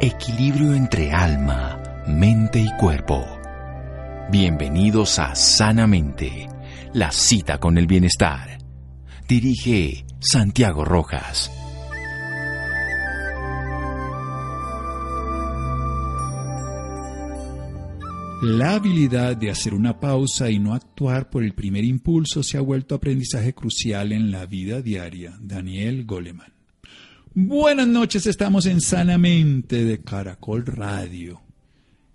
Equilibrio entre alma, mente y cuerpo. Bienvenidos a Sanamente, la cita con el bienestar. Dirige Santiago Rojas. La habilidad de hacer una pausa y no actuar por el primer impulso se ha vuelto aprendizaje crucial en la vida diaria. Daniel Goleman. Buenas noches, estamos en Sanamente de Caracol Radio.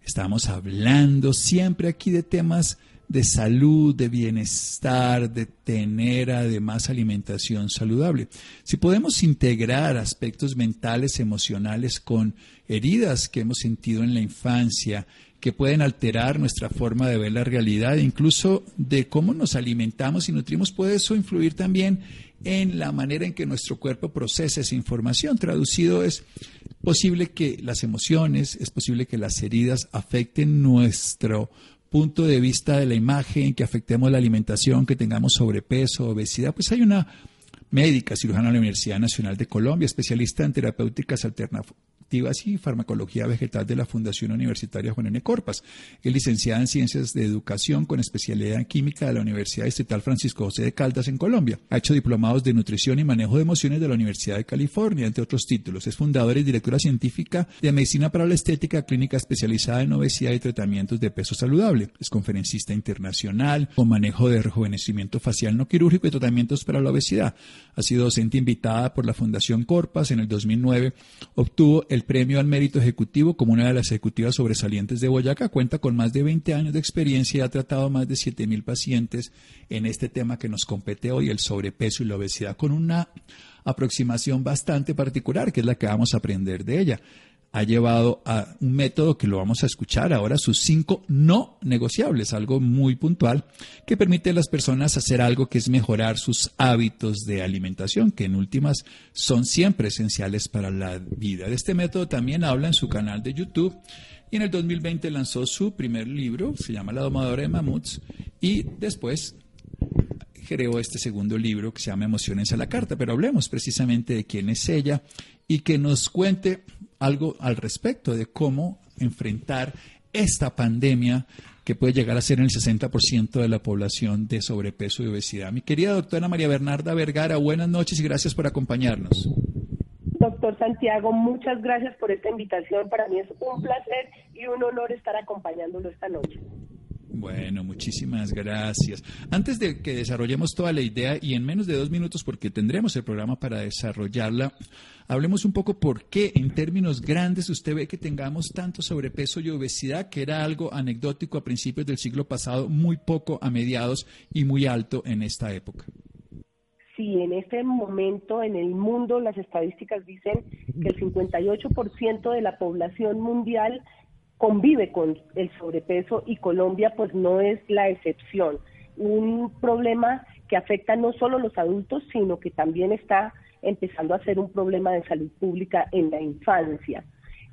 Estamos hablando siempre aquí de temas de salud, de bienestar, de tener además alimentación saludable. Si podemos integrar aspectos mentales, emocionales con heridas que hemos sentido en la infancia, que pueden alterar nuestra forma de ver la realidad, incluso de cómo nos alimentamos y nutrimos, puede eso influir también en la manera en que nuestro cuerpo procesa esa información. Traducido es posible que las emociones, es posible que las heridas afecten nuestro punto de vista de la imagen, que afectemos la alimentación, que tengamos sobrepeso, obesidad. Pues hay una médica, cirujana de la Universidad Nacional de Colombia, especialista en terapéuticas alternativas y Farmacología Vegetal de la Fundación Universitaria Juan N. Corpas. Es licenciada en Ciencias de Educación con especialidad en Química de la Universidad Estatal Francisco José de Caldas en Colombia. Ha hecho diplomados de Nutrición y Manejo de Emociones de la Universidad de California, entre otros títulos. Es fundadora y directora científica de Medicina para la Estética, clínica especializada en obesidad y tratamientos de peso saludable. Es conferencista internacional con manejo de rejuvenecimiento facial no quirúrgico y tratamientos para la obesidad. Ha sido docente invitada por la Fundación Corpas. En el 2009 obtuvo el el premio al mérito ejecutivo como una de las ejecutivas sobresalientes de Boyacá. Cuenta con más de 20 años de experiencia y ha tratado más de 7.000 pacientes en este tema que nos compete hoy, el sobrepeso y la obesidad, con una aproximación bastante particular, que es la que vamos a aprender de ella ha llevado a un método que lo vamos a escuchar ahora, sus cinco no negociables, algo muy puntual que permite a las personas hacer algo que es mejorar sus hábitos de alimentación, que en últimas son siempre esenciales para la vida. De este método también habla en su canal de YouTube y en el 2020 lanzó su primer libro, se llama La domadora de mamuts, y después creó este segundo libro que se llama Emociones a la Carta, pero hablemos precisamente de quién es ella y que nos cuente algo al respecto de cómo enfrentar esta pandemia que puede llegar a ser en el 60% de la población de sobrepeso y obesidad. Mi querida doctora María Bernarda Vergara, buenas noches y gracias por acompañarnos. Doctor Santiago, muchas gracias por esta invitación. Para mí es un placer y un honor estar acompañándolo esta noche. Bueno, muchísimas gracias. Antes de que desarrollemos toda la idea y en menos de dos minutos, porque tendremos el programa para desarrollarla, hablemos un poco por qué en términos grandes usted ve que tengamos tanto sobrepeso y obesidad, que era algo anecdótico a principios del siglo pasado, muy poco a mediados y muy alto en esta época. Sí, en este momento en el mundo las estadísticas dicen que el 58% de la población mundial convive con el sobrepeso y Colombia pues no es la excepción. Un problema que afecta no solo a los adultos, sino que también está empezando a ser un problema de salud pública en la infancia.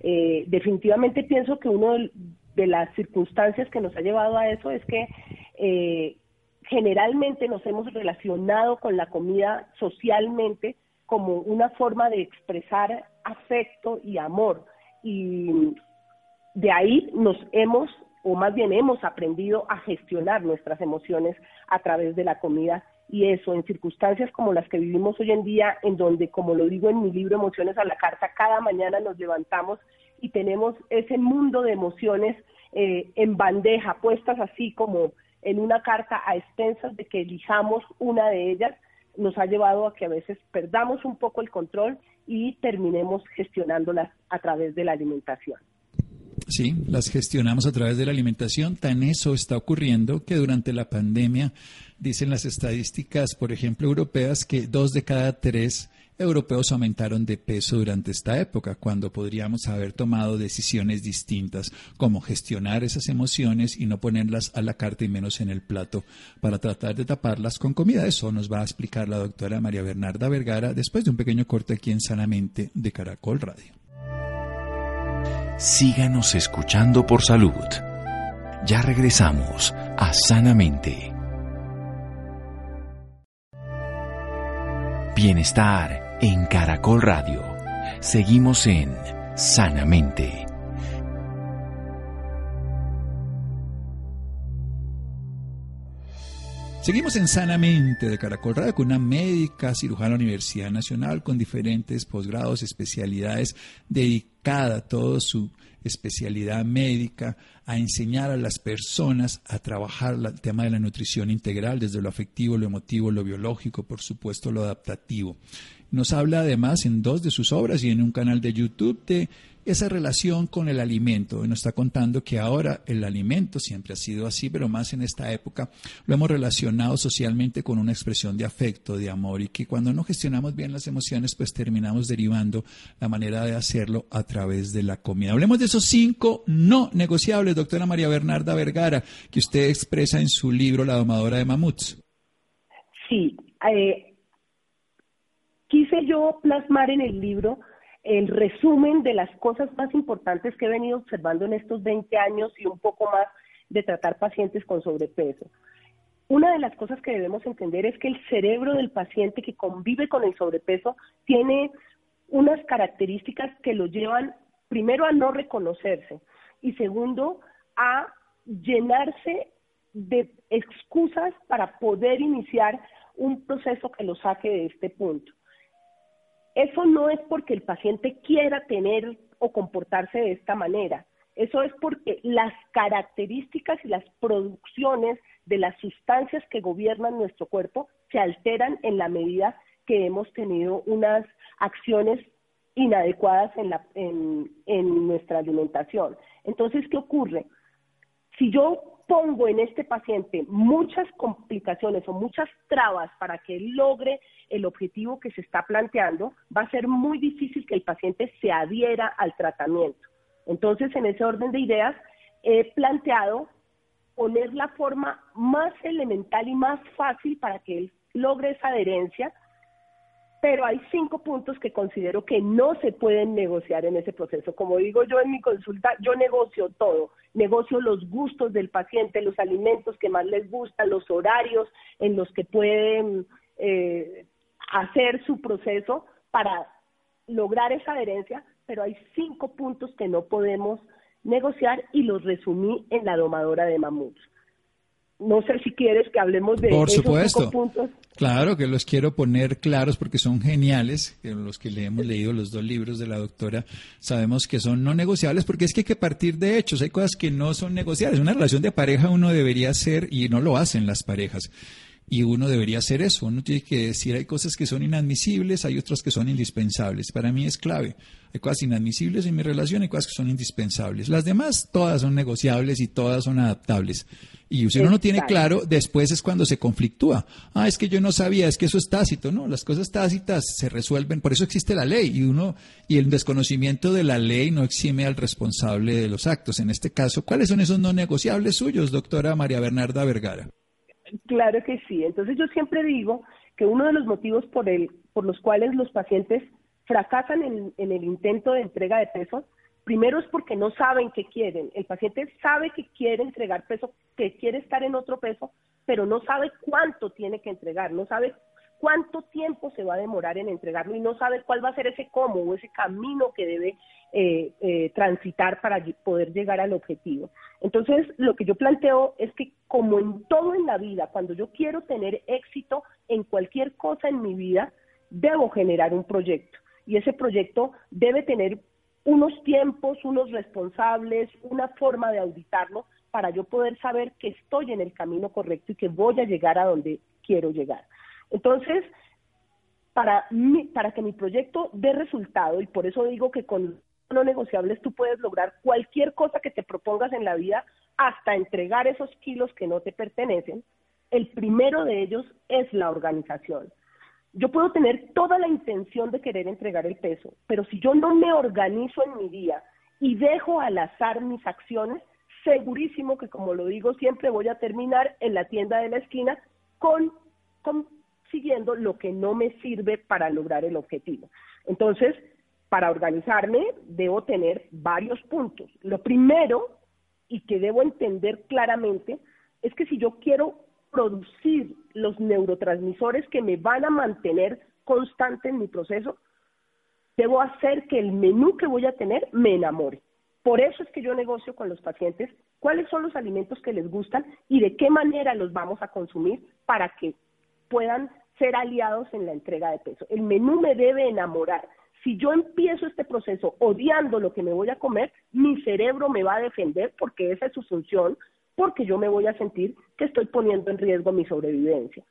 Eh, definitivamente pienso que una de, las circunstancias que nos ha llevado a eso es que eh, generalmente nos hemos relacionado con la comida socialmente como una forma de expresar afecto y amor. Y de ahí nos hemos, o más bien hemos aprendido a gestionar nuestras emociones a través de la comida y eso en circunstancias como las que vivimos hoy en día, en donde, como lo digo en mi libro Emociones a la Carta, cada mañana nos levantamos y tenemos ese mundo de emociones eh, en bandeja, puestas así como en una carta a expensas de que elijamos una de ellas, nos ha llevado a que a veces perdamos un poco el control y terminemos gestionándolas a través de la alimentación. Sí, las gestionamos a través de la alimentación. Tan eso está ocurriendo que durante la pandemia, dicen las estadísticas, por ejemplo, europeas, que dos de cada tres europeos aumentaron de peso durante esta época, cuando podríamos haber tomado decisiones distintas, como gestionar esas emociones y no ponerlas a la carta y menos en el plato para tratar de taparlas con comida. Eso nos va a explicar la doctora María Bernarda Vergara después de un pequeño corte aquí en Sanamente de Caracol Radio síganos escuchando por salud. Ya regresamos a Sanamente. Bienestar en Caracol Radio. Seguimos en sanamente. Seguimos en Sanamente de Caracol Radio con una médica cirujana de la Universidad Nacional con diferentes posgrados, especialidades, dedicada a toda su especialidad médica a enseñar a las personas a trabajar el tema de la nutrición integral, desde lo afectivo, lo emotivo, lo biológico, por supuesto lo adaptativo. Nos habla además en dos de sus obras y en un canal de YouTube de esa relación con el alimento. Y nos está contando que ahora el alimento siempre ha sido así, pero más en esta época lo hemos relacionado socialmente con una expresión de afecto, de amor, y que cuando no gestionamos bien las emociones, pues terminamos derivando la manera de hacerlo a través de la comida. Hablemos de esos cinco no negociables, doctora María Bernarda Vergara, que usted expresa en su libro La domadora de mamuts. Sí, eh, quise yo plasmar en el libro el resumen de las cosas más importantes que he venido observando en estos 20 años y un poco más de tratar pacientes con sobrepeso. Una de las cosas que debemos entender es que el cerebro del paciente que convive con el sobrepeso tiene unas características que lo llevan primero a no reconocerse y segundo a llenarse de excusas para poder iniciar un proceso que lo saque de este punto. Eso no es porque el paciente quiera tener o comportarse de esta manera. Eso es porque las características y las producciones de las sustancias que gobiernan nuestro cuerpo se alteran en la medida que hemos tenido unas acciones inadecuadas en, la, en, nuestra alimentación. Entonces, ¿qué ocurre? Si yo pongo en este paciente muchas complicaciones o muchas trabas para que logre el objetivo que se está planteando, va a ser muy difícil que el paciente se adhiera al tratamiento. Entonces, en ese orden de ideas, he planteado poner la forma más elemental y más fácil para que él logre esa adherencia pero hay cinco puntos que considero que no se pueden negociar en ese proceso. Como digo yo en mi consulta, yo negocio todo, negocio los gustos del paciente, los alimentos que más les gustan, los horarios en los que pueden eh, hacer su proceso para lograr esa adherencia, pero hay cinco puntos que no podemos negociar y los resumí en la domadora de mamuts. No sé si quieres que hablemos de Por esos supuesto. cinco puntos. Claro que los quiero poner claros porque son geniales. Los que le hemos leído los dos libros de la doctora sabemos que son no negociables porque es que hay que partir de hechos. Hay cosas que no son negociables. Una relación de pareja uno debería hacer y no lo hacen las parejas. Y uno debería hacer eso. Uno tiene que decir hay cosas que son inadmisibles, hay otras que son indispensables. Para mí es clave. Hay cosas inadmisibles en mi relación y cosas que son indispensables. Las demás todas son negociables y todas son adaptables. Y si uno no tiene claro, después es cuando se conflictúa. Ah, es que yo no sabía, es que eso es tácito. No, las cosas tácitas se resuelven, por eso existe la ley. Y uno, y el desconocimiento de la ley no exime al responsable de los actos. En este caso, ¿cuáles son esos no negociables suyos, doctora María Bernarda Vergara? Claro que sí. Entonces yo siempre digo que uno de los motivos por, el, por los cuales los pacientes fracasan en, el intento de entrega de peso, primero es porque no saben qué quieren. El paciente sabe que quiere entregar peso, que quiere estar en otro peso, pero no sabe cuánto tiene que entregar, no sabe cuánto tiempo se va a demorar en entregarlo y no sabe cuál va a ser ese cómo o ese camino que debe eh, eh, transitar para poder llegar al objetivo. Entonces, lo que yo planteo es que como en todo en la vida, cuando yo quiero tener éxito en cualquier cosa en mi vida, debo generar un proyecto y ese proyecto debe tener unos tiempos, unos responsables, una forma de auditarlo para yo poder saber que estoy en el camino correcto y que voy a llegar a donde quiero llegar. Entonces, para, mi- para que mi proyecto dé resultado, y por eso digo que con no negociables tú puedes lograr cualquier cosa que te propongas en la vida, hasta entregar esos kilos que no te pertenecen, el primero de ellos es la organización. Yo puedo tener toda la intención de querer entregar el peso, pero si yo no me organizo en mi día y dejo al azar mis acciones, segurísimo que como lo digo siempre voy a terminar en la tienda de la esquina con, consiguiendo lo que no me sirve para lograr el objetivo. Entonces, para organizarme debo tener varios puntos. Lo primero, y que debo entender claramente, es que si yo quiero producir los neurotransmisores que me van a mantener constante en mi proceso, debo hacer que el menú que voy a tener me enamore. Por eso es que yo negocio con los pacientes cuáles son los alimentos que les gustan y de qué manera los vamos a consumir para que puedan ser aliados en la entrega de peso. El menú me debe enamorar. Si yo empiezo este proceso odiando lo que me voy a comer, mi cerebro me va a defender porque esa es su función, porque yo me voy a sentir que estoy poniendo en riesgo mi sobrevivencia.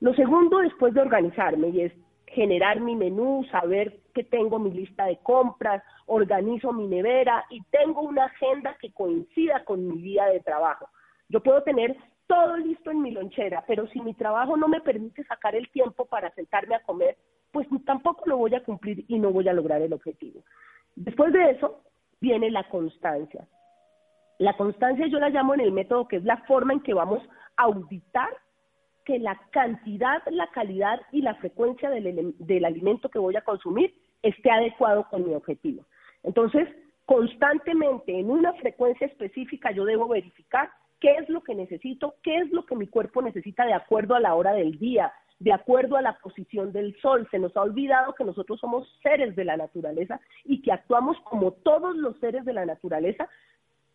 Lo segundo, después de organizarme, y es generar mi menú, saber que tengo mi lista de compras, organizo mi nevera y tengo una agenda que coincida con mi día de trabajo. Yo puedo tener todo listo en mi lonchera, pero si mi trabajo no me permite sacar el tiempo para sentarme a comer, pues tampoco lo voy a cumplir y no voy a lograr el objetivo. Después de eso viene la constancia. La constancia yo la llamo en el método que es la forma en que vamos a auditar que la cantidad, la calidad y la frecuencia del, del alimento que voy a consumir esté adecuado con mi objetivo. Entonces, constantemente en una frecuencia específica yo debo verificar qué es lo que necesito, qué es lo que mi cuerpo necesita de acuerdo a la hora del día, de acuerdo a la posición del sol. Se nos ha olvidado que nosotros somos seres de la naturaleza y que actuamos como todos los seres de la naturaleza,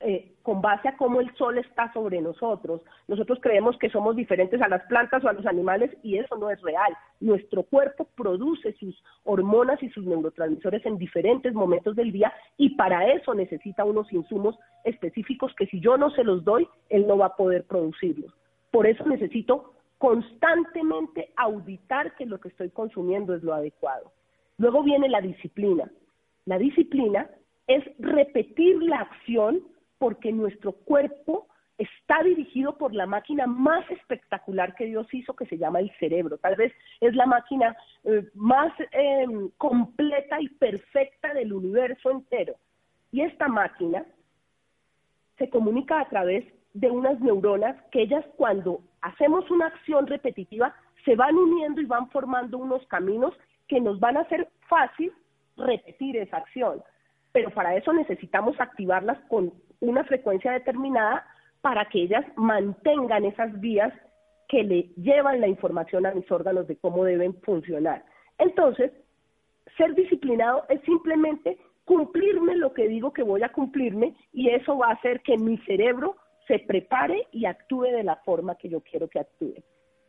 eh, con base a cómo el sol está sobre nosotros. Nosotros creemos que somos diferentes a las plantas o a los animales y eso no es real. Nuestro cuerpo produce sus hormonas y sus neurotransmisores en diferentes momentos del día y para eso necesita unos insumos específicos que si yo no se los doy, él no va a poder producirlos. Por eso necesito constantemente auditar que lo que estoy consumiendo es lo adecuado. Luego viene la disciplina. La disciplina es repetir la acción porque nuestro cuerpo está dirigido por la máquina más espectacular que Dios hizo, que se llama el cerebro. Tal vez es la máquina eh, más em, completa y perfecta del universo entero. Y esta máquina se comunica a través de unas neuronas que ellas cuando hacemos una acción repetitiva se van uniendo y van formando unos caminos que nos van a hacer fácil repetir esa acción. Pero para eso necesitamos activarlas con una frecuencia determinada para que ellas mantengan esas vías que le llevan la información a mis órganos de cómo deben funcionar. Entonces, ser disciplinado es simplemente cumplirme lo que digo que voy a cumplirme y eso va a hacer que mi cerebro se prepare y actúe de la forma que yo quiero que actúe.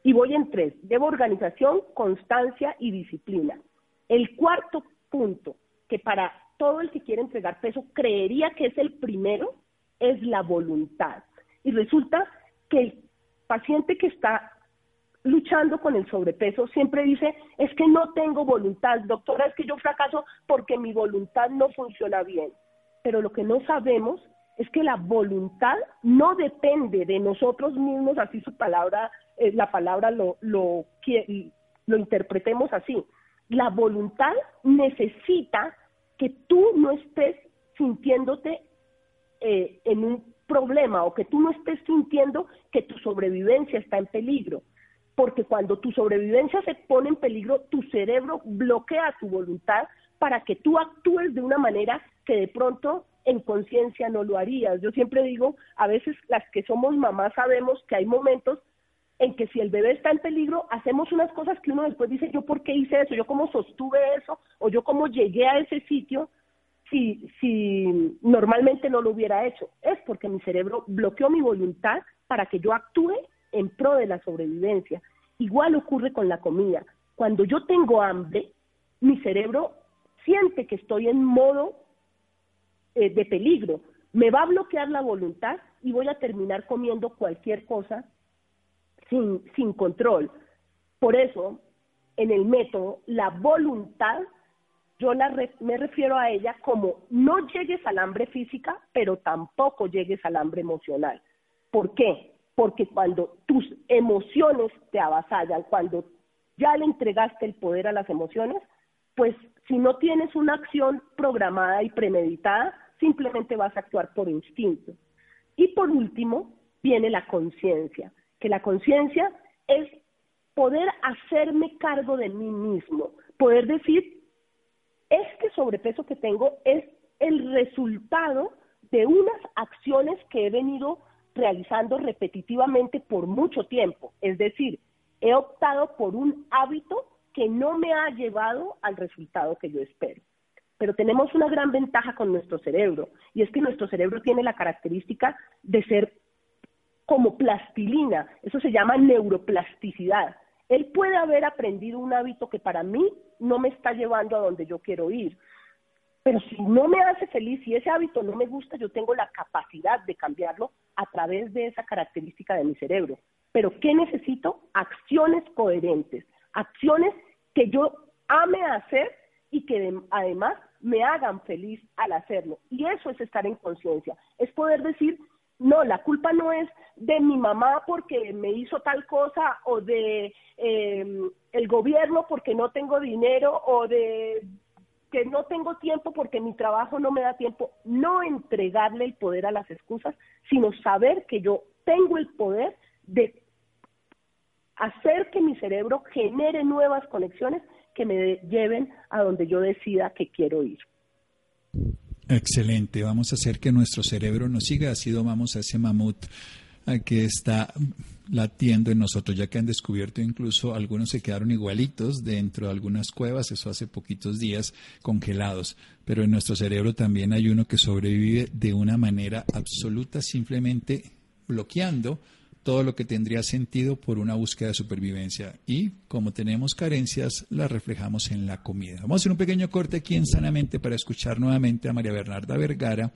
Y voy en tres, debo organización, constancia y disciplina. El cuarto punto, que para todo el que quiere entregar peso creería que es el primero, es la voluntad. Y resulta que el paciente que está luchando con el sobrepeso siempre dice, es que no tengo voluntad, doctora, es que yo fracaso porque mi voluntad no funciona bien. Pero lo que no sabemos es que la voluntad no depende de nosotros mismos, así su palabra, eh, la palabra lo, lo, lo interpretemos así. La voluntad necesita que tú no estés sintiéndote eh, en un problema o que tú no estés sintiendo que tu sobrevivencia está en peligro. Porque cuando tu sobrevivencia se pone en peligro, tu cerebro bloquea tu voluntad para que tú actúes de una manera que de pronto en conciencia no lo harías. Yo siempre digo, a veces las que somos mamás sabemos que hay momentos en que si el bebé está en peligro, hacemos unas cosas que uno después dice, yo por qué hice eso, yo cómo sostuve eso, o yo cómo llegué a ese sitio, si, si normalmente no lo hubiera hecho. Es porque mi cerebro bloqueó mi voluntad para que yo actúe en pro de la sobrevivencia. Igual ocurre con la comida. Cuando yo tengo hambre, mi cerebro siente que estoy en modo eh, de peligro. Me va a bloquear la voluntad y voy a terminar comiendo cualquier cosa sin, sin control. Por eso, en el método, la voluntad yo la me refiero a ella como no llegues al hambre física, pero tampoco llegues al hambre emocional. ¿Por qué? Porque cuando tus emociones te avasallan, cuando ya le entregaste el poder a las emociones, pues si no tienes una acción programada y premeditada, simplemente vas a actuar por instinto. Y por último, viene la conciencia, que la conciencia es poder hacerme cargo de mí mismo, poder decir, este sobrepeso que tengo es el resultado de unas acciones que he venido realizando repetitivamente por mucho tiempo. Es decir, he optado por un hábito que no me ha llevado al resultado que yo espero. pero tenemos una gran ventaja con nuestro cerebro, y es que nuestro cerebro tiene la característica de ser como plastilina, eso se llama neuroplasticidad. Él puede haber aprendido un hábito que para mí no me está llevando a donde yo quiero ir, pero si no me hace feliz, si ese hábito no me gusta, yo tengo la capacidad de cambiarlo a través de esa característica de mi cerebro. Pero ¿qué necesito? Acciones coherentes, acciones que yo ame hacer y que además me hagan feliz al hacerlo. Y eso es estar en conciencia, es poder decir, no, la culpa no es de mi mamá porque me hizo tal cosa o de eh, el gobierno porque no tengo dinero o de que no tengo tiempo porque mi trabajo no me da tiempo, no entregarle el poder a las excusas, sino saber que yo tengo el poder de hacer que mi cerebro genere nuevas conexiones que me lleven a donde yo decida que quiero ir. Excelente, vamos a hacer que nuestro cerebro nos siga, así vamos a ese mamut que está latiendo en nosotros, ya que han descubierto incluso algunos se quedaron igualitos dentro de algunas cuevas, eso hace poquitos días, congelados. Pero en nuestro cerebro también hay uno que sobrevive de una manera absoluta, simplemente bloqueando todo lo que tendría sentido por una búsqueda de supervivencia. Y como tenemos carencias, las reflejamos en la comida. Vamos a hacer un pequeño corte aquí en Sanamente para escuchar nuevamente a María Bernarda Vergara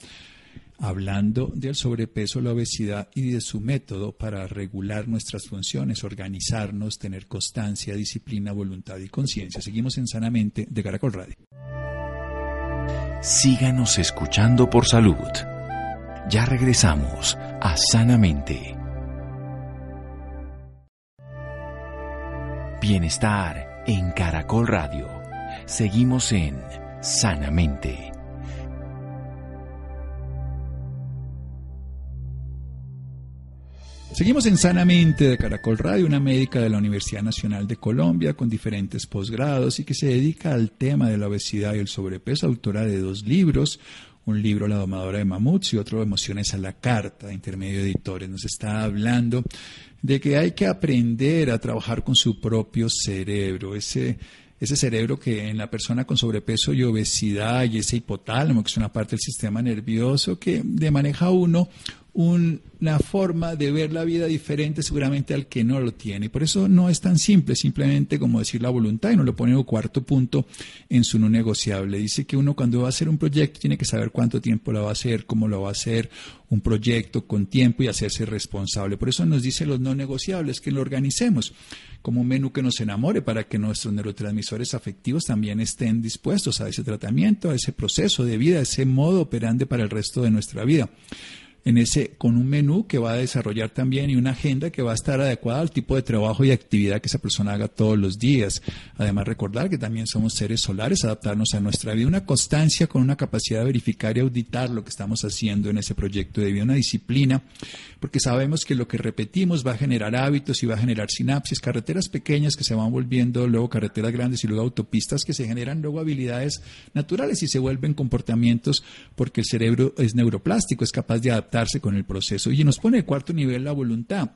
hablando del sobrepeso, la obesidad y de su método para regular nuestras funciones, organizarnos, tener constancia, disciplina, voluntad y conciencia. Seguimos en Sanamente de Caracol Radio. Síganos escuchando por salud. Ya regresamos a Sanamente. Bienestar en Caracol Radio. Seguimos en Sanamente. Seguimos en Sanamente de Caracol Radio, una médica de la Universidad Nacional de Colombia con diferentes posgrados y que se dedica al tema de la obesidad y el sobrepeso, autora de dos libros, un libro La domadora de mamuts y otro Emociones a la carta, intermedio de editores. Nos está hablando de que hay que aprender a trabajar con su propio cerebro, ese ese cerebro que en la persona con sobrepeso y obesidad y ese hipotálamo, que es una parte del sistema nervioso, que de maneja uno una forma de ver la vida diferente seguramente al que no lo tiene. Por eso no es tan simple, simplemente como decir la voluntad y no lo pone un cuarto punto en su no negociable. Dice que uno cuando va a hacer un proyecto tiene que saber cuánto tiempo lo va a hacer, cómo lo va a hacer, un proyecto con tiempo y hacerse responsable. Por eso nos dice los no negociables, que lo organicemos como un menú que nos enamore para que nuestros neurotransmisores afectivos también estén dispuestos a ese tratamiento, a ese proceso de vida, a ese modo operante para el resto de nuestra vida en ese, con un menú que va a desarrollar también y una agenda que va a estar adecuada al tipo de trabajo y actividad que esa persona haga todos los días. Además, recordar que también somos seres solares, adaptarnos a nuestra vida, una constancia con una capacidad de verificar y auditar lo que estamos haciendo en ese proyecto de vida, una disciplina, porque sabemos que lo que repetimos va a generar hábitos y va a generar sinapsis, carreteras pequeñas que se van volviendo luego carreteras grandes y luego autopistas que se generan luego habilidades naturales y se vuelven comportamientos porque el cerebro es neuroplástico, es capaz de adaptar con el proceso. Y nos pone el cuarto nivel la voluntad.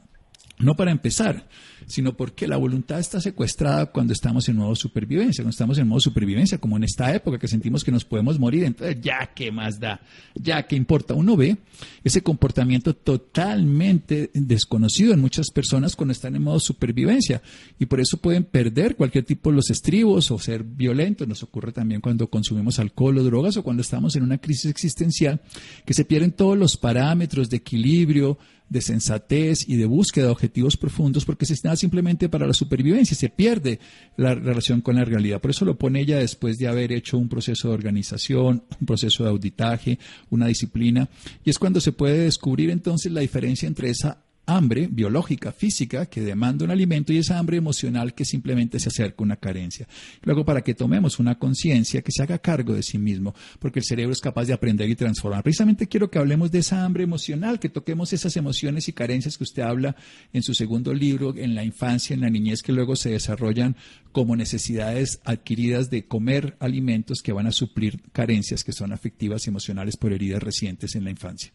No para empezar, sino porque la voluntad está secuestrada cuando estamos en modo supervivencia, cuando estamos en modo supervivencia, como en esta época que sentimos que nos podemos morir, entonces ya qué más da, ya qué importa. Uno ve ese comportamiento totalmente desconocido en muchas personas cuando están en modo supervivencia y por eso pueden perder cualquier tipo de los estribos o ser violentos. Nos ocurre también cuando consumimos alcohol o drogas o cuando estamos en una crisis existencial que se pierden todos los parámetros de equilibrio, de sensatez y de búsqueda de objetivos profundos porque se está simplemente para la supervivencia, se pierde la relación con la realidad. Por eso lo pone ella después de haber hecho un proceso de organización, un proceso de auditaje, una disciplina, y es cuando se puede descubrir entonces la diferencia entre esa hambre biológica, física, que demanda un alimento y esa hambre emocional que simplemente se acerca a una carencia. Luego, para que tomemos una conciencia que se haga cargo de sí mismo, porque el cerebro es capaz de aprender y transformar. Precisamente quiero que hablemos de esa hambre emocional, que toquemos esas emociones y carencias que usted habla en su segundo libro, en la infancia, en la niñez, que luego se desarrollan como necesidades adquiridas de comer alimentos que van a suplir carencias que son afectivas y emocionales por heridas recientes en la infancia.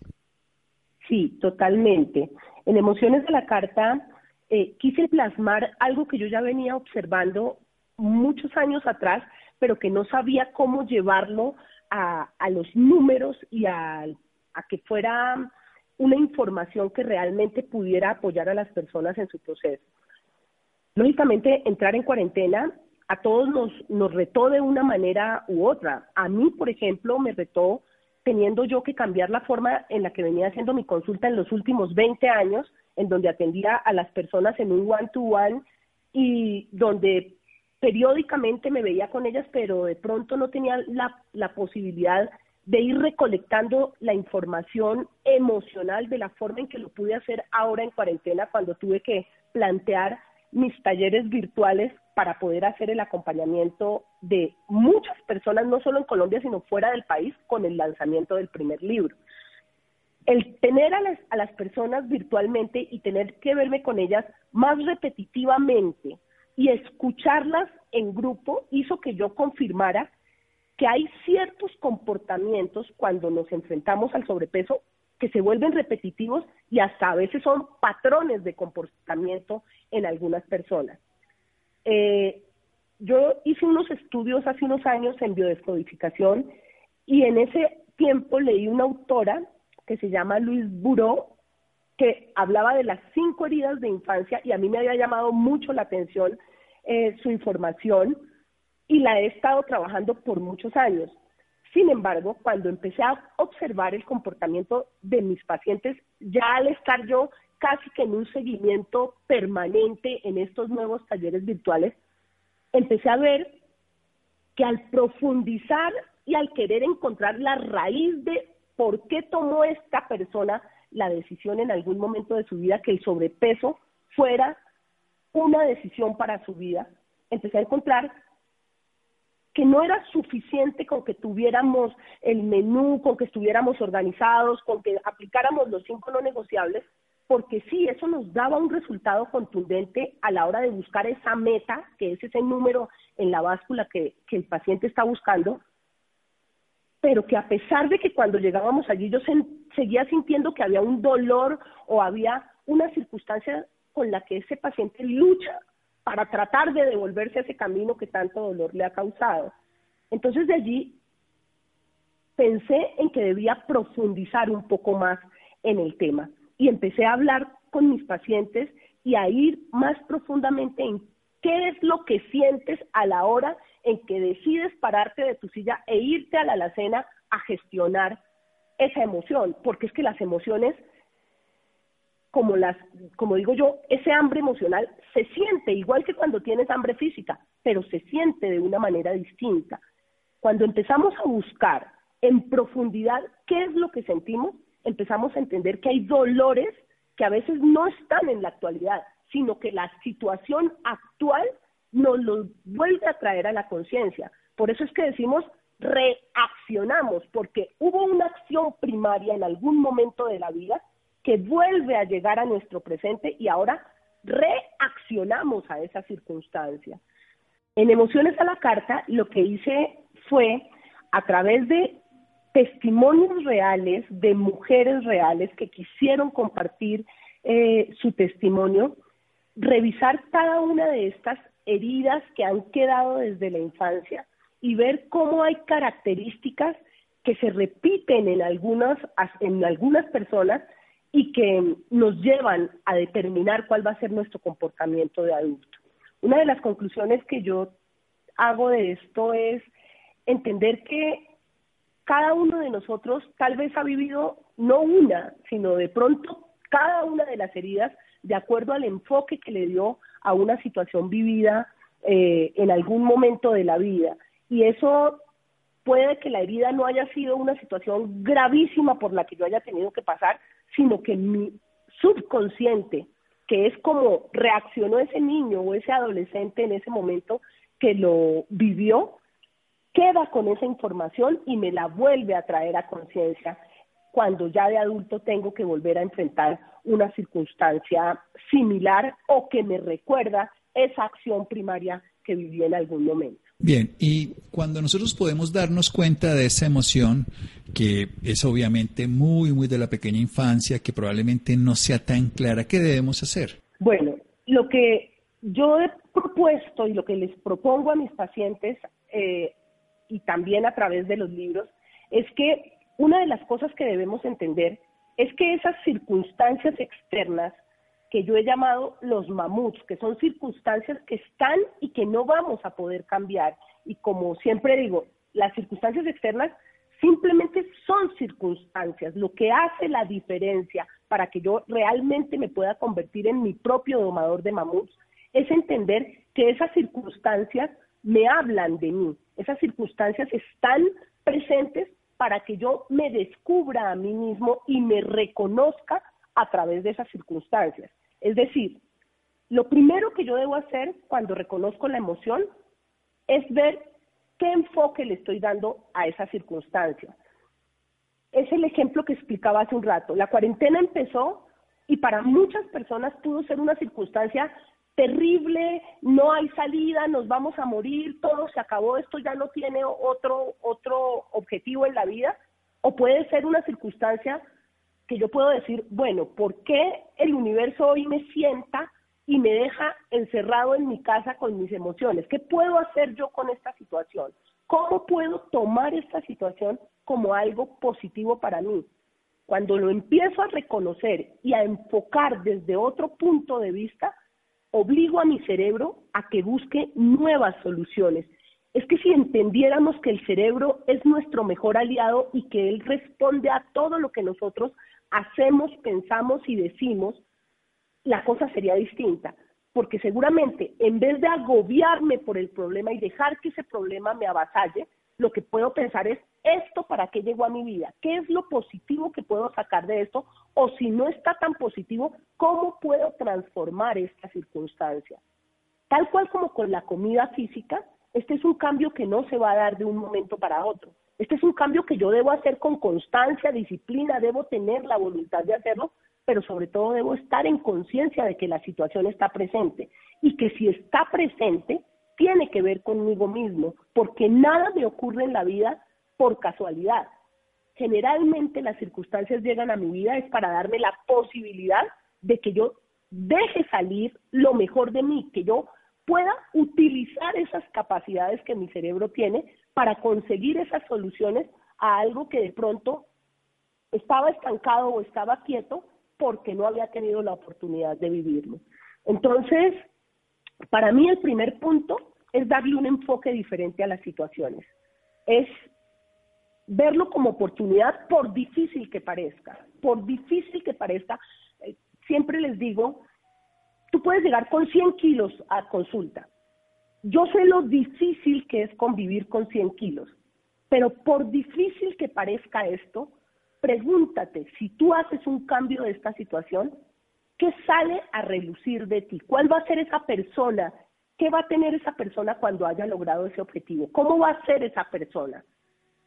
Sí, totalmente. En Emociones de la Carta eh, quise plasmar algo que yo ya venía observando muchos años atrás, pero que no sabía cómo llevarlo a, los números y a, que fuera una información que realmente pudiera apoyar a las personas en su proceso. Lógicamente, entrar en cuarentena a todos nos, nos retó de una manera u otra. A mí, por ejemplo, me retó teniendo yo que cambiar la forma en la que venía haciendo mi consulta en los últimos 20 años, en donde atendía a las personas en un one-to-one y donde periódicamente me veía con ellas, pero de pronto no tenía la, la posibilidad de ir recolectando la información emocional de la forma en que lo pude hacer ahora en cuarentena cuando tuve que plantear mis talleres virtuales para poder hacer el acompañamiento de muchas personas, no solo en Colombia, sino fuera del país, con el lanzamiento del primer libro. El tener a las, a las personas virtualmente y tener que verme con ellas más repetitivamente y escucharlas en grupo hizo que yo confirmara que hay ciertos comportamientos cuando nos enfrentamos al sobrepeso que se vuelven repetitivos y hasta a veces son patrones de comportamiento en algunas personas. Eh, yo hice unos estudios hace unos años en biodescodificación y en ese tiempo leí una autora que se llama Luis Buró, que hablaba de las cinco heridas de infancia y a mí me había llamado mucho la atención eh, su información y la he estado trabajando por muchos años. Sin embargo, cuando empecé a observar el comportamiento de mis pacientes, ya al estar yo casi que en un seguimiento permanente en estos nuevos talleres virtuales, empecé a ver que al profundizar y al querer encontrar la raíz de por qué tomó esta persona la decisión en algún momento de su vida que el sobrepeso fuera una decisión para su vida, empecé a encontrar que no era suficiente con que tuviéramos el menú, con que estuviéramos organizados, con que aplicáramos los cinco no negociables, porque sí, eso nos daba un resultado contundente a la hora de buscar esa meta, que es ese número en la báscula que, el paciente está buscando, pero que a pesar de que cuando llegábamos allí yo seguía sintiendo que había un dolor o había una circunstancia con la que ese paciente lucha para tratar de devolverse a ese camino que tanto dolor le ha causado. Entonces de allí pensé en que debía profundizar un poco más en el tema y empecé a hablar con mis pacientes y a ir más profundamente en qué es lo que sientes a la hora en que decides pararte de tu silla e irte a la alacena a gestionar esa emoción, porque es que las emociones como las, como digo yo, ese hambre emocional se siente igual que cuando tienes hambre física, pero se siente de una manera distinta. Cuando empezamos a buscar en profundidad qué es lo que sentimos, empezamos a entender que hay dolores que a veces no están en la actualidad, sino que la situación actual nos los vuelve a traer a la conciencia. Por eso es que decimos reaccionamos, porque hubo una acción primaria en algún momento de la vida que vuelve a llegar a nuestro presente y ahora reaccionamos a esa circunstancia. En Emociones a la Carta lo que hice fue a través de testimonios reales de mujeres reales que quisieron compartir eh, su testimonio, revisar cada una de estas heridas que han quedado desde la infancia y ver cómo hay características que se repiten en algunas, en algunas personas y que nos llevan a determinar cuál va a ser nuestro comportamiento de adulto. Una de las conclusiones que yo hago de esto es entender que cada uno de nosotros tal vez ha vivido no una, sino de pronto cada una de las heridas de acuerdo al enfoque que le dio a una situación vivida eh, en algún momento de la vida. Y eso puede que la herida no haya sido una situación gravísima por la que yo haya tenido que pasar, sino que mi subconsciente, que es como reaccionó ese niño o ese adolescente en ese momento que lo vivió, queda con esa información y me la vuelve a traer a conciencia cuando ya de adulto tengo que volver a enfrentar una circunstancia similar o que me recuerda esa acción primaria que viví en algún momento. Bien, y cuando nosotros podemos darnos cuenta de esa emoción, que es obviamente muy, muy de la pequeña infancia, que probablemente no sea tan clara, ¿qué debemos hacer? Bueno, lo que yo he propuesto y lo que les propongo a mis pacientes eh, y también a través de los libros, es que una de las cosas que debemos entender es que esas circunstancias externas que yo he llamado los mamuts, que son circunstancias que están y que no vamos a poder cambiar. Y como siempre digo, las circunstancias externas simplemente son circunstancias. Lo que hace la diferencia para que yo realmente me pueda convertir en mi propio domador de mamuts es entender que esas circunstancias me hablan de mí. Esas circunstancias están presentes para que yo me descubra a mí mismo y me reconozca a través de esas circunstancias. Es decir, lo primero que yo debo hacer cuando reconozco la emoción es ver qué enfoque le estoy dando a esa circunstancia. Es el ejemplo que explicaba hace un rato. La cuarentena empezó y para muchas personas pudo ser una circunstancia terrible, no hay salida, nos vamos a morir, todo se acabó, esto ya no tiene otro, otro objetivo en la vida, o puede ser una circunstancia que yo puedo decir, bueno, ¿por qué el universo hoy me sienta y me deja encerrado en mi casa con mis emociones? ¿Qué puedo hacer yo con esta situación? ¿Cómo puedo tomar esta situación como algo positivo para mí? Cuando lo empiezo a reconocer y a enfocar desde otro punto de vista, obligo a mi cerebro a que busque nuevas soluciones. Es que si entendiéramos que el cerebro es nuestro mejor aliado y que él responde a todo lo que nosotros hacemos, pensamos y decimos, la cosa sería distinta. Porque seguramente en vez de agobiarme por el problema y dejar que ese problema me avasalle, lo que puedo pensar es, ¿esto para qué llegó a mi vida? ¿Qué es lo positivo que puedo sacar de esto? O si no está tan positivo, ¿cómo puedo transformar esta circunstancia? Tal cual como con la comida física, este es un cambio que no se va a dar de un momento para otro. Este es un cambio que yo debo hacer con constancia, disciplina, debo tener la voluntad de hacerlo, pero sobre todo debo estar en conciencia de que la situación está presente y que si está presente, tiene que ver conmigo mismo, porque nada me ocurre en la vida por casualidad. Generalmente las circunstancias llegan a mi vida es para darme la posibilidad de que yo deje salir lo mejor de mí, que yo pueda utilizar esas capacidades que mi cerebro tiene para conseguir esas soluciones a algo que de pronto estaba estancado o estaba quieto porque no había tenido la oportunidad de vivirlo. Entonces, para mí el primer punto es darle un enfoque diferente a las situaciones. Es verlo como oportunidad por difícil que parezca, por difícil que parezca. Eh, siempre les digo, tú puedes llegar con 100 kilos a consulta. Yo sé lo difícil que es convivir con 100 kilos, pero por difícil que parezca esto, pregúntate si tú haces un cambio de esta situación, ¿qué sale a relucir de ti? ¿Cuál va a ser esa persona? ¿Qué va a tener esa persona cuando haya logrado ese objetivo? ¿Cómo va a ser esa persona?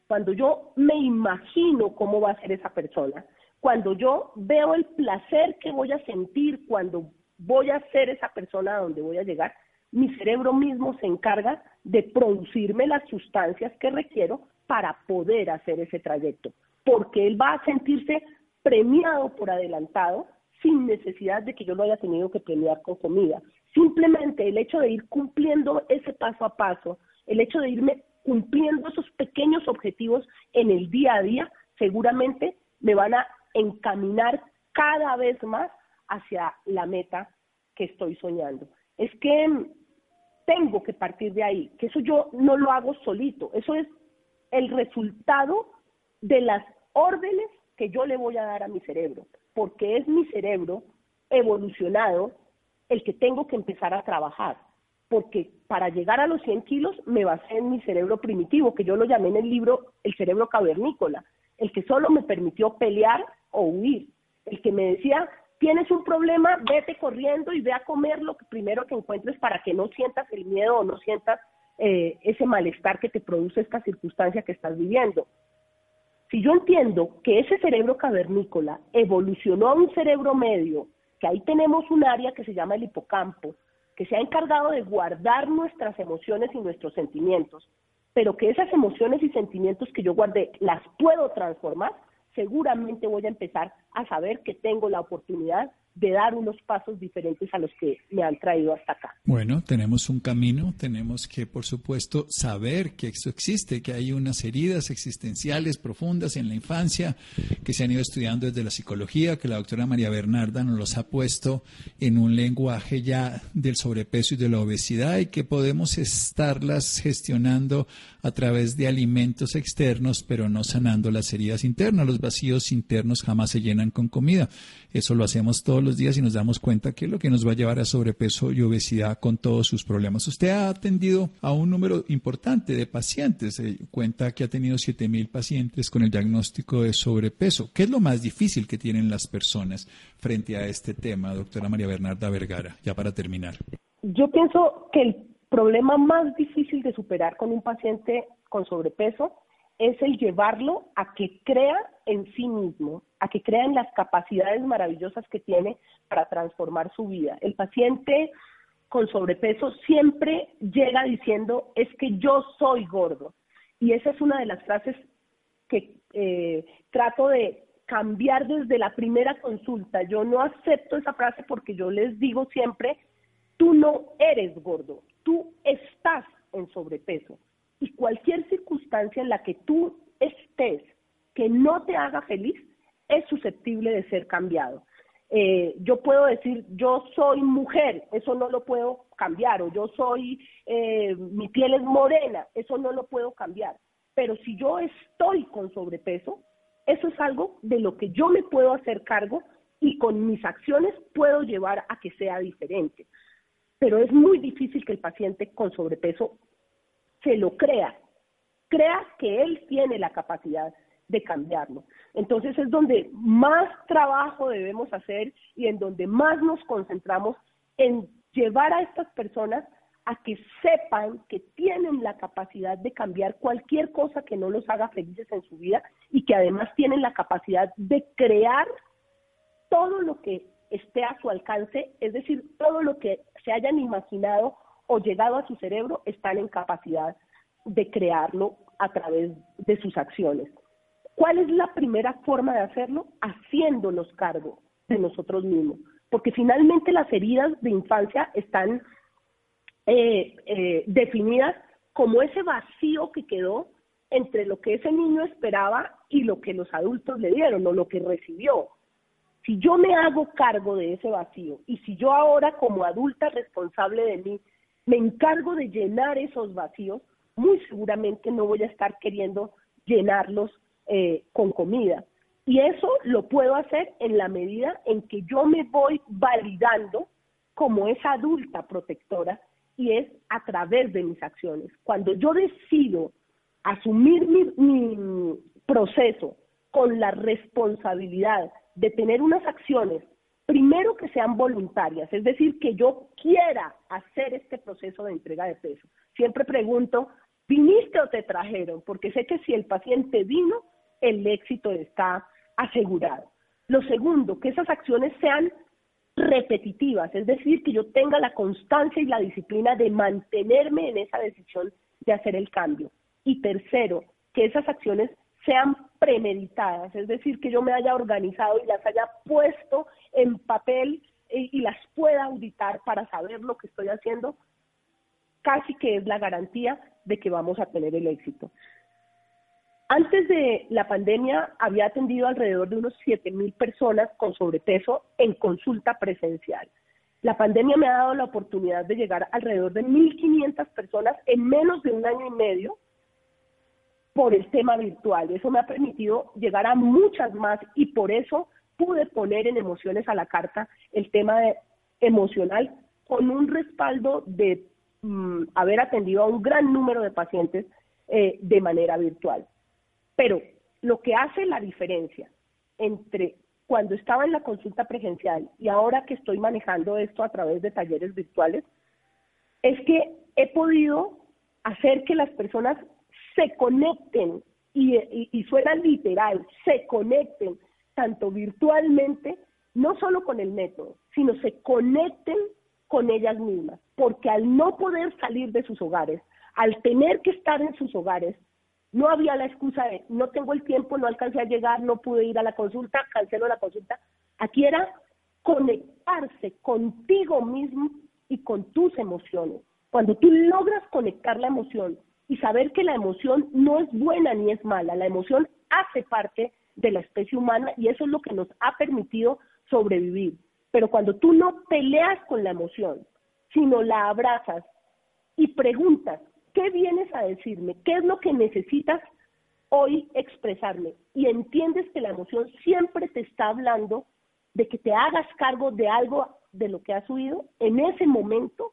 Cuando yo me imagino cómo va a ser esa persona, cuando yo veo el placer que voy a sentir cuando voy a ser esa persona a donde voy a llegar, mi cerebro mismo se encarga de producirme las sustancias que requiero para poder hacer ese trayecto, porque él va a sentirse premiado por adelantado sin necesidad de que yo lo haya tenido que premiar con comida. Simplemente el hecho de ir cumpliendo ese paso a paso, el hecho de irme cumpliendo esos pequeños objetivos en el día a día, seguramente me van a encaminar cada vez más hacia la meta que estoy soñando. Es que tengo que partir de ahí, que eso yo no lo hago solito, eso es el resultado de las órdenes que yo le voy a dar a mi cerebro, porque es mi cerebro evolucionado el que tengo que empezar a trabajar, porque para llegar a los 100 kilos me basé en mi cerebro primitivo, que yo lo llamé en el libro el cerebro cavernícola, el que solo me permitió pelear o huir, el que me decía, tienes un problema, vete corriendo y ve a comer lo primero que encuentres para que no sientas el miedo o no sientas eh, ese malestar que te produce esta circunstancia que estás viviendo. Si yo entiendo que ese cerebro cavernícola evolucionó a un cerebro medio, que ahí tenemos un área que se llama el hipocampo, que se ha encargado de guardar nuestras emociones y nuestros sentimientos, pero que esas emociones y sentimientos que yo guardé las puedo transformar, seguramente voy a empezar a saber que tengo la oportunidad de dar unos pasos diferentes a los que me han traído hasta acá. Bueno, tenemos un camino, tenemos que, por supuesto, saber que esto existe, que hay unas heridas existenciales profundas en la infancia que se han ido estudiando desde la psicología, que la doctora María Bernarda nos los ha puesto en un lenguaje ya del sobrepeso y de la obesidad y que podemos estarlas gestionando a través de alimentos externos, pero no sanando las heridas internas. Los vacíos internos jamás se llenan con comida. Eso lo hacemos todos los días y nos damos cuenta que es lo que nos va a llevar a sobrepeso y obesidad con todos sus problemas. Usted ha atendido a un número importante de pacientes. Se cuenta que ha tenido 7.000 pacientes con el diagnóstico de sobrepeso. ¿Qué es lo más difícil que tienen las personas frente a este tema, doctora María Bernarda Vergara? Ya para terminar. Yo pienso que el problema más difícil de superar con un paciente con sobrepeso es el llevarlo a que crea en sí mismo, a que crea en las capacidades maravillosas que tiene para transformar su vida. El paciente con sobrepeso siempre llega diciendo, es que yo soy gordo. Y esa es una de las frases que eh, trato de cambiar desde la primera consulta. Yo no acepto esa frase porque yo les digo siempre, tú no eres gordo, tú estás en sobrepeso y cualquier circunstancia en la que tú estés que no te haga feliz es susceptible de ser cambiado. Eh, yo puedo decir, yo soy mujer, eso no lo puedo cambiar, o yo soy, eh, mi piel es morena, eso no lo puedo cambiar. Pero si yo estoy con sobrepeso, eso es algo de lo que yo me puedo hacer cargo y con mis acciones puedo llevar a que sea diferente. Pero es muy difícil que el paciente con sobrepeso se lo crea, crea que él tiene la capacidad de cambiarlo. Entonces es donde más trabajo debemos hacer y en donde más nos concentramos en llevar a estas personas a que sepan que tienen la capacidad de cambiar cualquier cosa que no los haga felices en su vida y que además tienen la capacidad de crear todo lo que esté a su alcance, es decir, todo lo que se hayan imaginado o llegado a su cerebro están en capacidad de crearlo a través de sus acciones. ¿Cuál es la primera forma de hacerlo? Haciéndonos cargo de nosotros mismos, porque finalmente las heridas de infancia están eh, eh, definidas como ese vacío que quedó entre lo que ese niño esperaba y lo que los adultos le dieron o lo que recibió. Si yo me hago cargo de ese vacío y si yo ahora como adulta responsable de mí me encargo de llenar esos vacíos, muy seguramente no voy a estar queriendo llenarlos eh, con comida. Y eso lo puedo hacer en la medida en que yo me voy validando como esa adulta protectora y es a través de mis acciones. Cuando yo decido asumir mi proceso con la responsabilidad de tener unas acciones primero que sean voluntarias, es decir, que yo quiera hacer este proceso de entrega de peso. Siempre pregunto, ¿viniste o te trajeron? Porque sé que si el paciente vino, el éxito está asegurado. Lo segundo, que esas acciones sean repetitivas, es decir, que yo tenga la constancia y la disciplina de mantenerme en esa decisión de hacer el cambio. Y tercero, que esas acciones sean premeditadas, es decir, que yo me haya organizado y las haya puesto en papel y, las pueda auditar para saber lo que estoy haciendo, casi que es la garantía de que vamos a tener el éxito. Antes de la pandemia había atendido alrededor de unos 7 mil personas con sobrepeso en consulta presencial. La pandemia me ha dado la oportunidad de llegar alrededor de 1.500 personas en menos de un año y medio por el tema virtual. Eso me ha permitido llegar a muchas más y por eso pude poner en emociones a la carta el tema emocional con un respaldo de mm, haber atendido a un gran número de pacientes eh, de manera virtual. Pero lo que hace la diferencia entre cuando estaba en la consulta presencial y ahora que estoy manejando esto a través de talleres virtuales, es que he podido hacer que las personas se conecten, y, suena literal, se conecten tanto virtualmente, no solo con el método, sino se conecten con ellas mismas, porque al no poder salir de sus hogares, al tener que estar en sus hogares, no había la excusa de no tengo el tiempo, no alcancé a llegar, no pude ir a la consulta, cancelo la consulta. Aquí era conectarse contigo mismo y con tus emociones. Cuando tú logras conectar la emoción y saber que la emoción no es buena ni es mala, la emoción hace parte de la especie humana y eso es lo que nos ha permitido sobrevivir. Pero cuando tú no peleas con la emoción, sino la abrazas y preguntas, ¿qué vienes a decirme? ¿Qué es lo que necesitas hoy expresarme? Y entiendes que la emoción siempre te está hablando de que te hagas cargo de algo de lo que has oído, en ese momento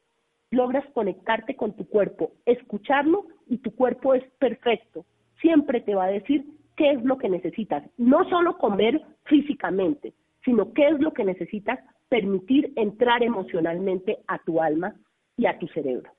logras conectarte con tu cuerpo, escucharlo y tu cuerpo es perfecto. Siempre te va a decir qué es lo que necesitas. No solo comer físicamente, sino qué es lo que necesitas permitir entrar emocionalmente a tu alma y a tu cerebro.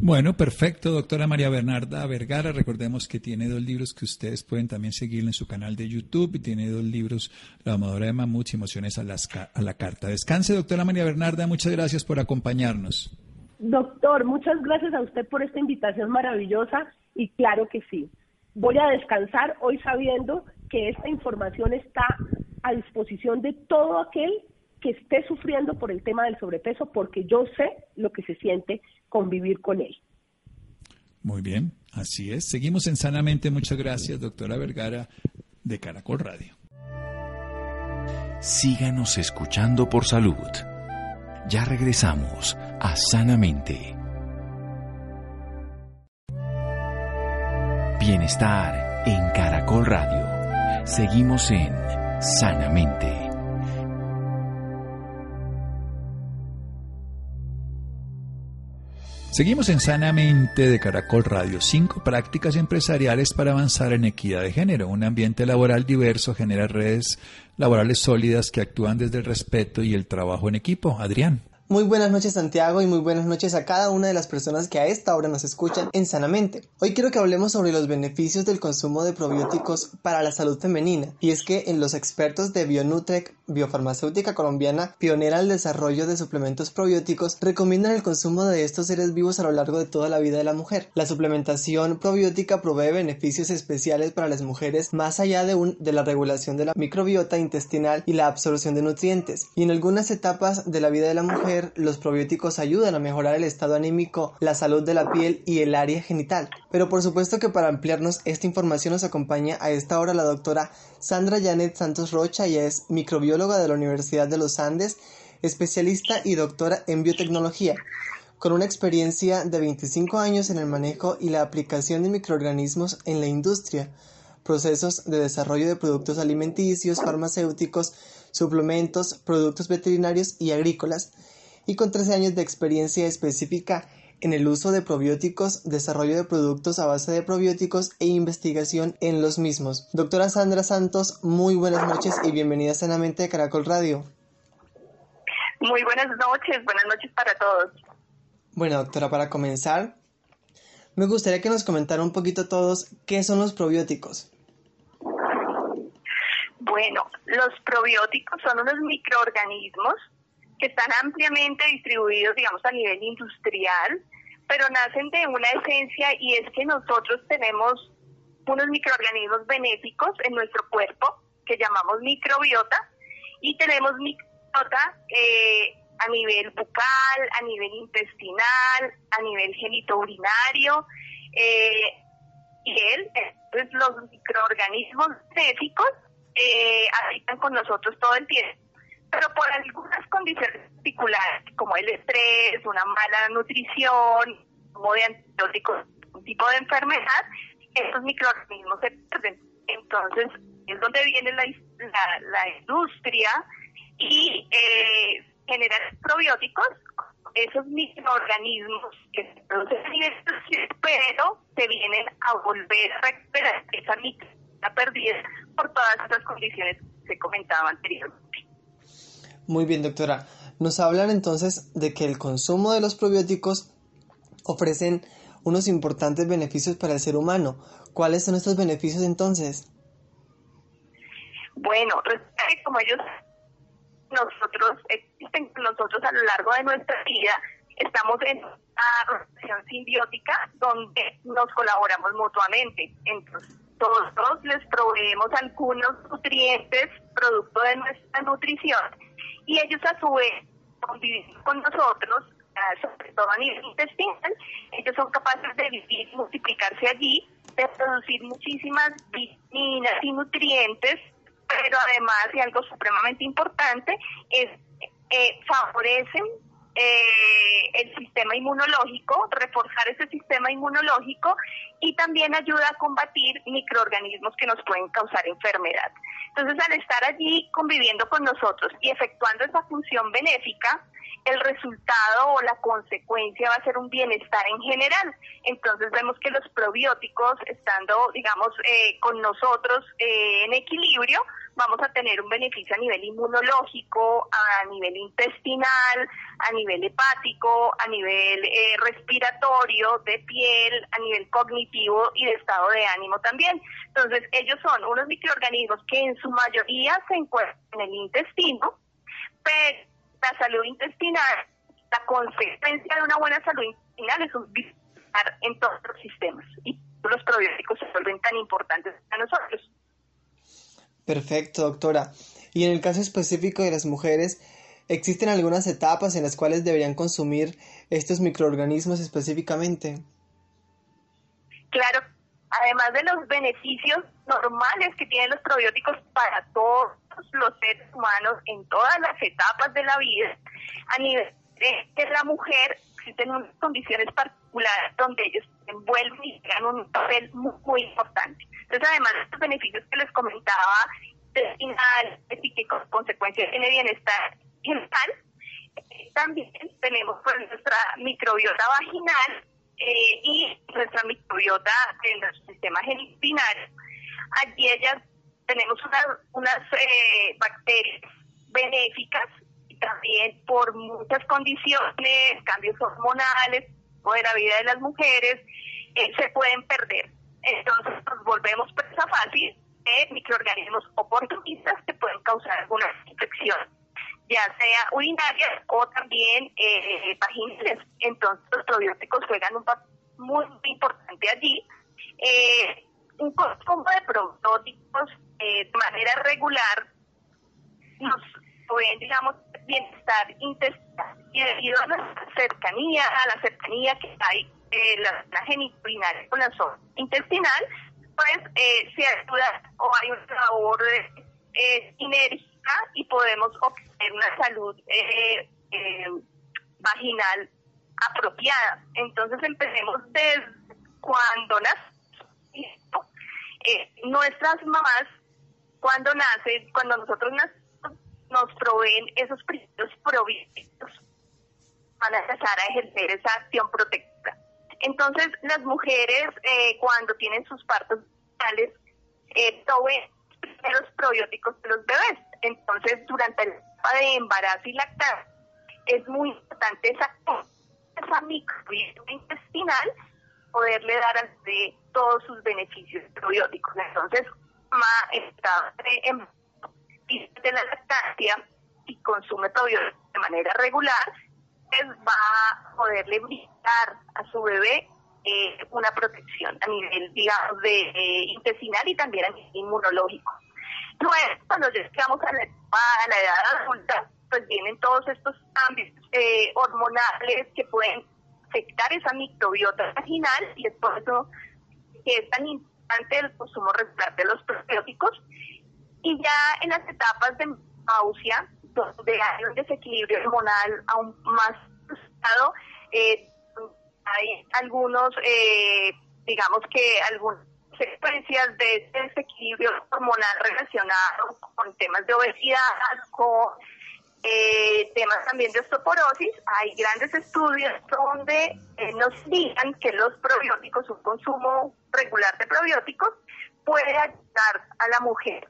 Bueno, perfecto, doctora María Bernarda Vergara. Recordemos que tiene dos libros que ustedes pueden también seguir en su canal de YouTube y tiene dos libros, La amadora de mamuts y Emociones a, a la carta. Descanse, doctora María Bernarda. Muchas gracias por acompañarnos. Doctor, muchas gracias a usted por esta invitación maravillosa y claro que sí. Voy a descansar hoy sabiendo que esta información está a disposición de todo aquel que esté sufriendo por el tema del sobrepeso, porque yo sé lo que se siente convivir con él. Muy bien, así es. Seguimos en Sanamente. Muchas gracias, doctora Vergara, de Caracol Radio. Síganos escuchando por salud. Ya regresamos a Sanamente. Bienestar en Caracol Radio. Seguimos en Sanamente. Seguimos en Sanamente de Caracol Radio. Cinco prácticas empresariales para avanzar en equidad de género. Un ambiente laboral diverso genera redes laborales sólidas que actúan desde el respeto y el trabajo en equipo. Adrián. Muy buenas noches Santiago y muy buenas noches a cada una de las personas que a esta hora nos escuchan en Sanamente. Hoy quiero que hablemos sobre los beneficios del consumo de probióticos para la salud femenina. Y es que en los expertos de Bionutrec, biofarmacéutica colombiana, pionera el desarrollo de suplementos probióticos, recomiendan el consumo de estos seres vivos a lo largo de toda la vida de la mujer. La suplementación probiótica provee beneficios especiales para las mujeres más allá de, un, de la regulación de la microbiota intestinal y la absorción de nutrientes. Y en algunas etapas de la vida de la mujer, los probióticos ayudan a mejorar el estado anímico, la salud de la piel y el área genital. Pero por supuesto que para ampliarnos esta información nos acompaña a esta hora la doctora Sandra Janet Santos Rocha, ella es microbióloga de la Universidad de los Andes, especialista y doctora en biotecnología con una experiencia de 25 años en el manejo y la aplicación de microorganismos en la industria, procesos de desarrollo de productos alimenticios, farmacéuticos, suplementos, productos veterinarios y agrícolas, y con 13 años de experiencia específica en el uso de probióticos, desarrollo de productos a base de probióticos e investigación en los mismos. Doctora Sandra Santos, muy buenas noches y bienvenida sanamente a Caracol Radio. Muy buenas noches, buenas noches para todos. Bueno, doctora, para comenzar, me gustaría que nos comentara un poquito todos qué son los probióticos. Bueno, los probióticos son unos microorganismos que están ampliamente distribuidos, digamos, a nivel industrial, pero nacen de una esencia y es que nosotros tenemos unos microorganismos benéficos en nuestro cuerpo que llamamos microbiota y tenemos microbiota eh, a nivel bucal, a nivel intestinal, a nivel genitourinario eh, y él, entonces los microorganismos benéficos eh, habitan con nosotros todo el tiempo pero por algunas condiciones particulares, como el estrés, una mala nutrición, como de antibióticos, un tipo de enfermedad, estos microorganismos se pierden. Entonces, es donde viene la, la, industria y eh, genera probióticos, esos microorganismos que se producen en pero se vienen a volver a recuperar esa microbiota perdida por todas estas condiciones que se comentaba anteriormente. Muy bien, doctora. Nos hablan entonces de que el consumo de los probióticos ofrecen unos importantes beneficios para el ser humano. ¿Cuáles son estos beneficios entonces? Bueno, como ellos nosotros existen nosotros a lo largo de nuestra vida estamos en una relación simbiótica donde nos colaboramos mutuamente. Entonces, todos les proveemos algunos nutrientes producto de nuestra nutrición y ellos a su vez conviviendo con nosotros, ah, sobre todo a nivel intestinal, ellos son capaces de vivir multiplicarse allí, de producir muchísimas vitaminas y nutrientes, pero además, y algo supremamente importante, es eh, favorecen eh, el sistema inmunológico, reforzar ese sistema inmunológico y también ayuda a combatir microorganismos que nos pueden causar enfermedad. Entonces, al estar allí conviviendo con nosotros y efectuando esa función benéfica, el resultado o la consecuencia va a ser un bienestar en general. Entonces vemos que los probióticos, estando, digamos, eh, con nosotros eh, en equilibrio, vamos a tener un beneficio a nivel inmunológico, a nivel intestinal, a nivel hepático, a nivel eh, respiratorio, de piel, a nivel cognitivo y de estado de ánimo también. Entonces, ellos son unos microorganismos que en su mayoría se encuentran en el intestino, pero la salud intestinal, la consecuencia de una buena salud intestinal es un en todos los sistemas y los probióticos se vuelven tan importantes para nosotros. Perfecto, doctora. Y en el caso específico de las mujeres, ¿existen algunas etapas en las cuales deberían consumir estos microorganismos específicamente? Claro, además de los beneficios normales que tienen los probióticos para todos los seres humanos en todas las etapas de la vida, a nivel de la mujer existen unas condiciones particulares donde ellos se envuelven y juegan un papel muy importante. Entonces, además de estos beneficios que les comentaba, final y que con consecuencia tiene bienestar general, eh, también tenemos pues, nuestra microbiota vaginal eh, y nuestra microbiota en nuestro sistema genitinario. Allí ellas tenemos unas eh, bacterias benéficas y también por muchas condiciones, cambios hormonales o de la vida de las mujeres, se pueden perder. Entonces nos volvemos presa fácil de microorganismos oportunistas que pueden causar alguna infección, ya sea urinaria o también eh, vaginales. Entonces los probióticos juegan un papel muy, importante allí. Eh, un consumo de probióticos eh, de manera regular nos pueden, digamos, bienestar intestinal y debido a la cercanía, a la cercanía que hay eh, la, la con la zona intestinal, pues eh, se ayuda o hay una labor eh, y podemos obtener una salud eh, eh, vaginal apropiada. Entonces empecemos desde cuando nace eh, nuestras mamás, cuando nacen, cuando nosotros nacemos, nos proveen esos primeros probióticos van a empezar a ejercer esa acción protectora. Entonces, las mujeres cuando tienen sus partos vitales, tomen los probióticos de los bebés. Entonces, durante la etapa de embarazo y lactancia, es muy importante esa, esa microbiota intestinal poderle dar a de todos sus beneficios probióticos. Entonces, ma, está en de la lactancia y consume probióticos de manera regular, va a poderle brindar a su bebé eh, una protección a nivel, digamos, de eh, intestinal y también a nivel inmunológico. Luego, cuando llegamos a la, a la edad adulta, pues vienen todos estos cambios eh, hormonales que pueden afectar esa microbiota vaginal y es por eso que es tan importante el consumo regular de los probióticos. Y ya en las etapas de menopausia, donde hay un desequilibrio hormonal aún más asustado, eh, hay algunos, eh, digamos que algunas secuencias de desequilibrio hormonal relacionado con temas de obesidad, con eh, temas también de osteoporosis. Hay grandes estudios donde eh, nos digan que los probióticos, un consumo regular de probióticos, puede ayudar a la mujer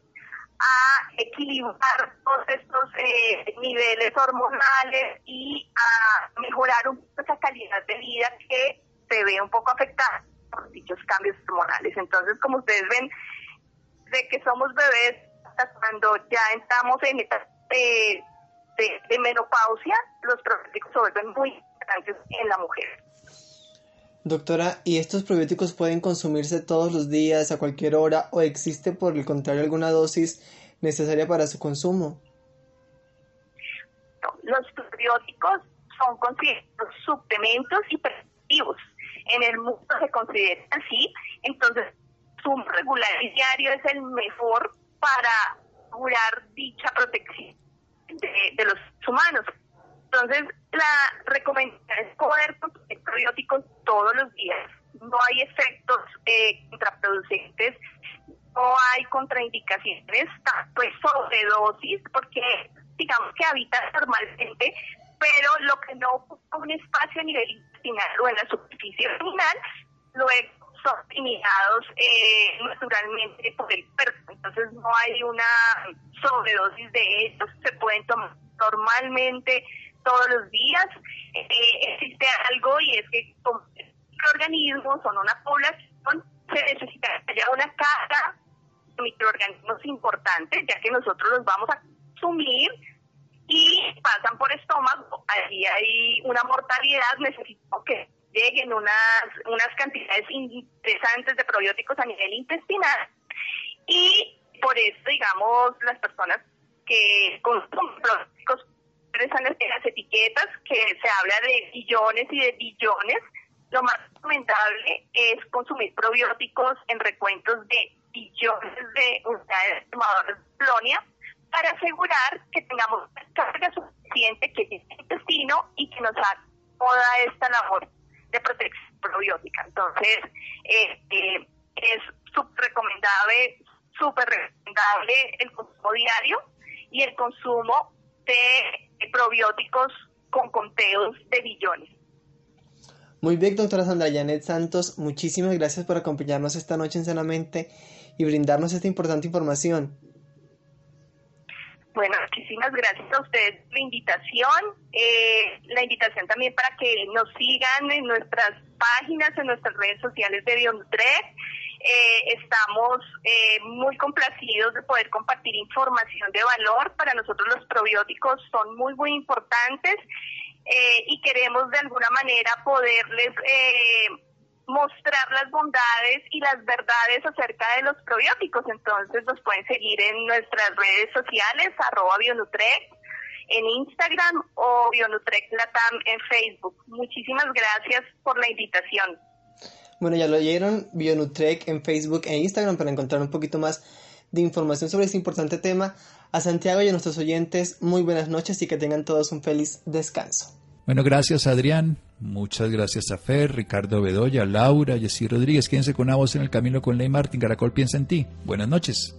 a equilibrar todos estos eh, niveles hormonales y a mejorar un poco esa calidad de vida que se ve un poco afectada por dichos cambios hormonales. Entonces, como ustedes ven, de que somos bebés hasta cuando ya estamos en etapa de, de menopausia, los probióticos se vuelven muy importantes en la mujer. Doctora, ¿y estos probióticos pueden consumirse todos los días, a cualquier hora, o existe por el contrario alguna dosis necesaria para su consumo? los probióticos son considerados suplementos y preventivos. En el mundo se consideran así, entonces su regular diario es el mejor para curar dicha protección de, los humanos. Entonces, la recomendación es poder consumir probióticos todos los días. No hay efectos eh, contraproducentes, no hay contraindicaciones, tanto es sobredosis, porque digamos que habita normalmente, pero lo que no ocupa un espacio a nivel intestinal o en la superficie abdominal, luego son eliminados eh, naturalmente por el cuerpo. Entonces no hay una sobredosis de estos, se pueden tomar normalmente todos los días. Eh, existe algo y es que microorganismos son una población, se necesita ya una carga de microorganismos importantes, ya que nosotros los vamos a consumir y pasan por estómago, ahí hay una mortalidad, necesitamos que lleguen unas, unas cantidades interesantes de probióticos a nivel intestinal. Y por eso, digamos, las personas que consumen probióticos en las etiquetas que se habla de billones y de billones, lo más recomendable es consumir probióticos en recuentos de billones de unidades tomadoras de plonia para asegurar que tengamos carga suficiente que el intestino y que nos haga toda esta labor de protección probiótica. Entonces, eh, eh, es súper recomendable, súper recomendable el consumo diario y el consumo de probióticos con conteos de billones. Muy bien, doctora Sandra Janet Santos, muchísimas gracias por acompañarnos esta noche en Sanamente y brindarnos esta importante información. Bueno, muchísimas gracias a ustedes por la invitación. Eh, la invitación también para que nos sigan en nuestras páginas, en nuestras redes sociales de Bionutrec. Eh, estamos eh, muy complacidos de poder compartir información de valor. Para nosotros los probióticos son muy, muy importantes y queremos de alguna manera poderles mostrar las bondades y las verdades acerca de los probióticos. Entonces nos pueden seguir en nuestras redes sociales, arroba Bionutrec, en Instagram o Bionutrec Latam en Facebook. Muchísimas gracias por la invitación. Bueno, ya lo oyeron, Bionutrec en Facebook e Instagram para encontrar un poquito más de información sobre este importante tema. A Santiago y a nuestros oyentes, muy buenas noches y que tengan todos un feliz descanso. Bueno, gracias Adrián. Muchas gracias a Fer, Ricardo Bedoya, Laura, Jessy Rodríguez. Quédense con una voz en el camino con Ley Martín. Caracol piensa en ti. Buenas noches.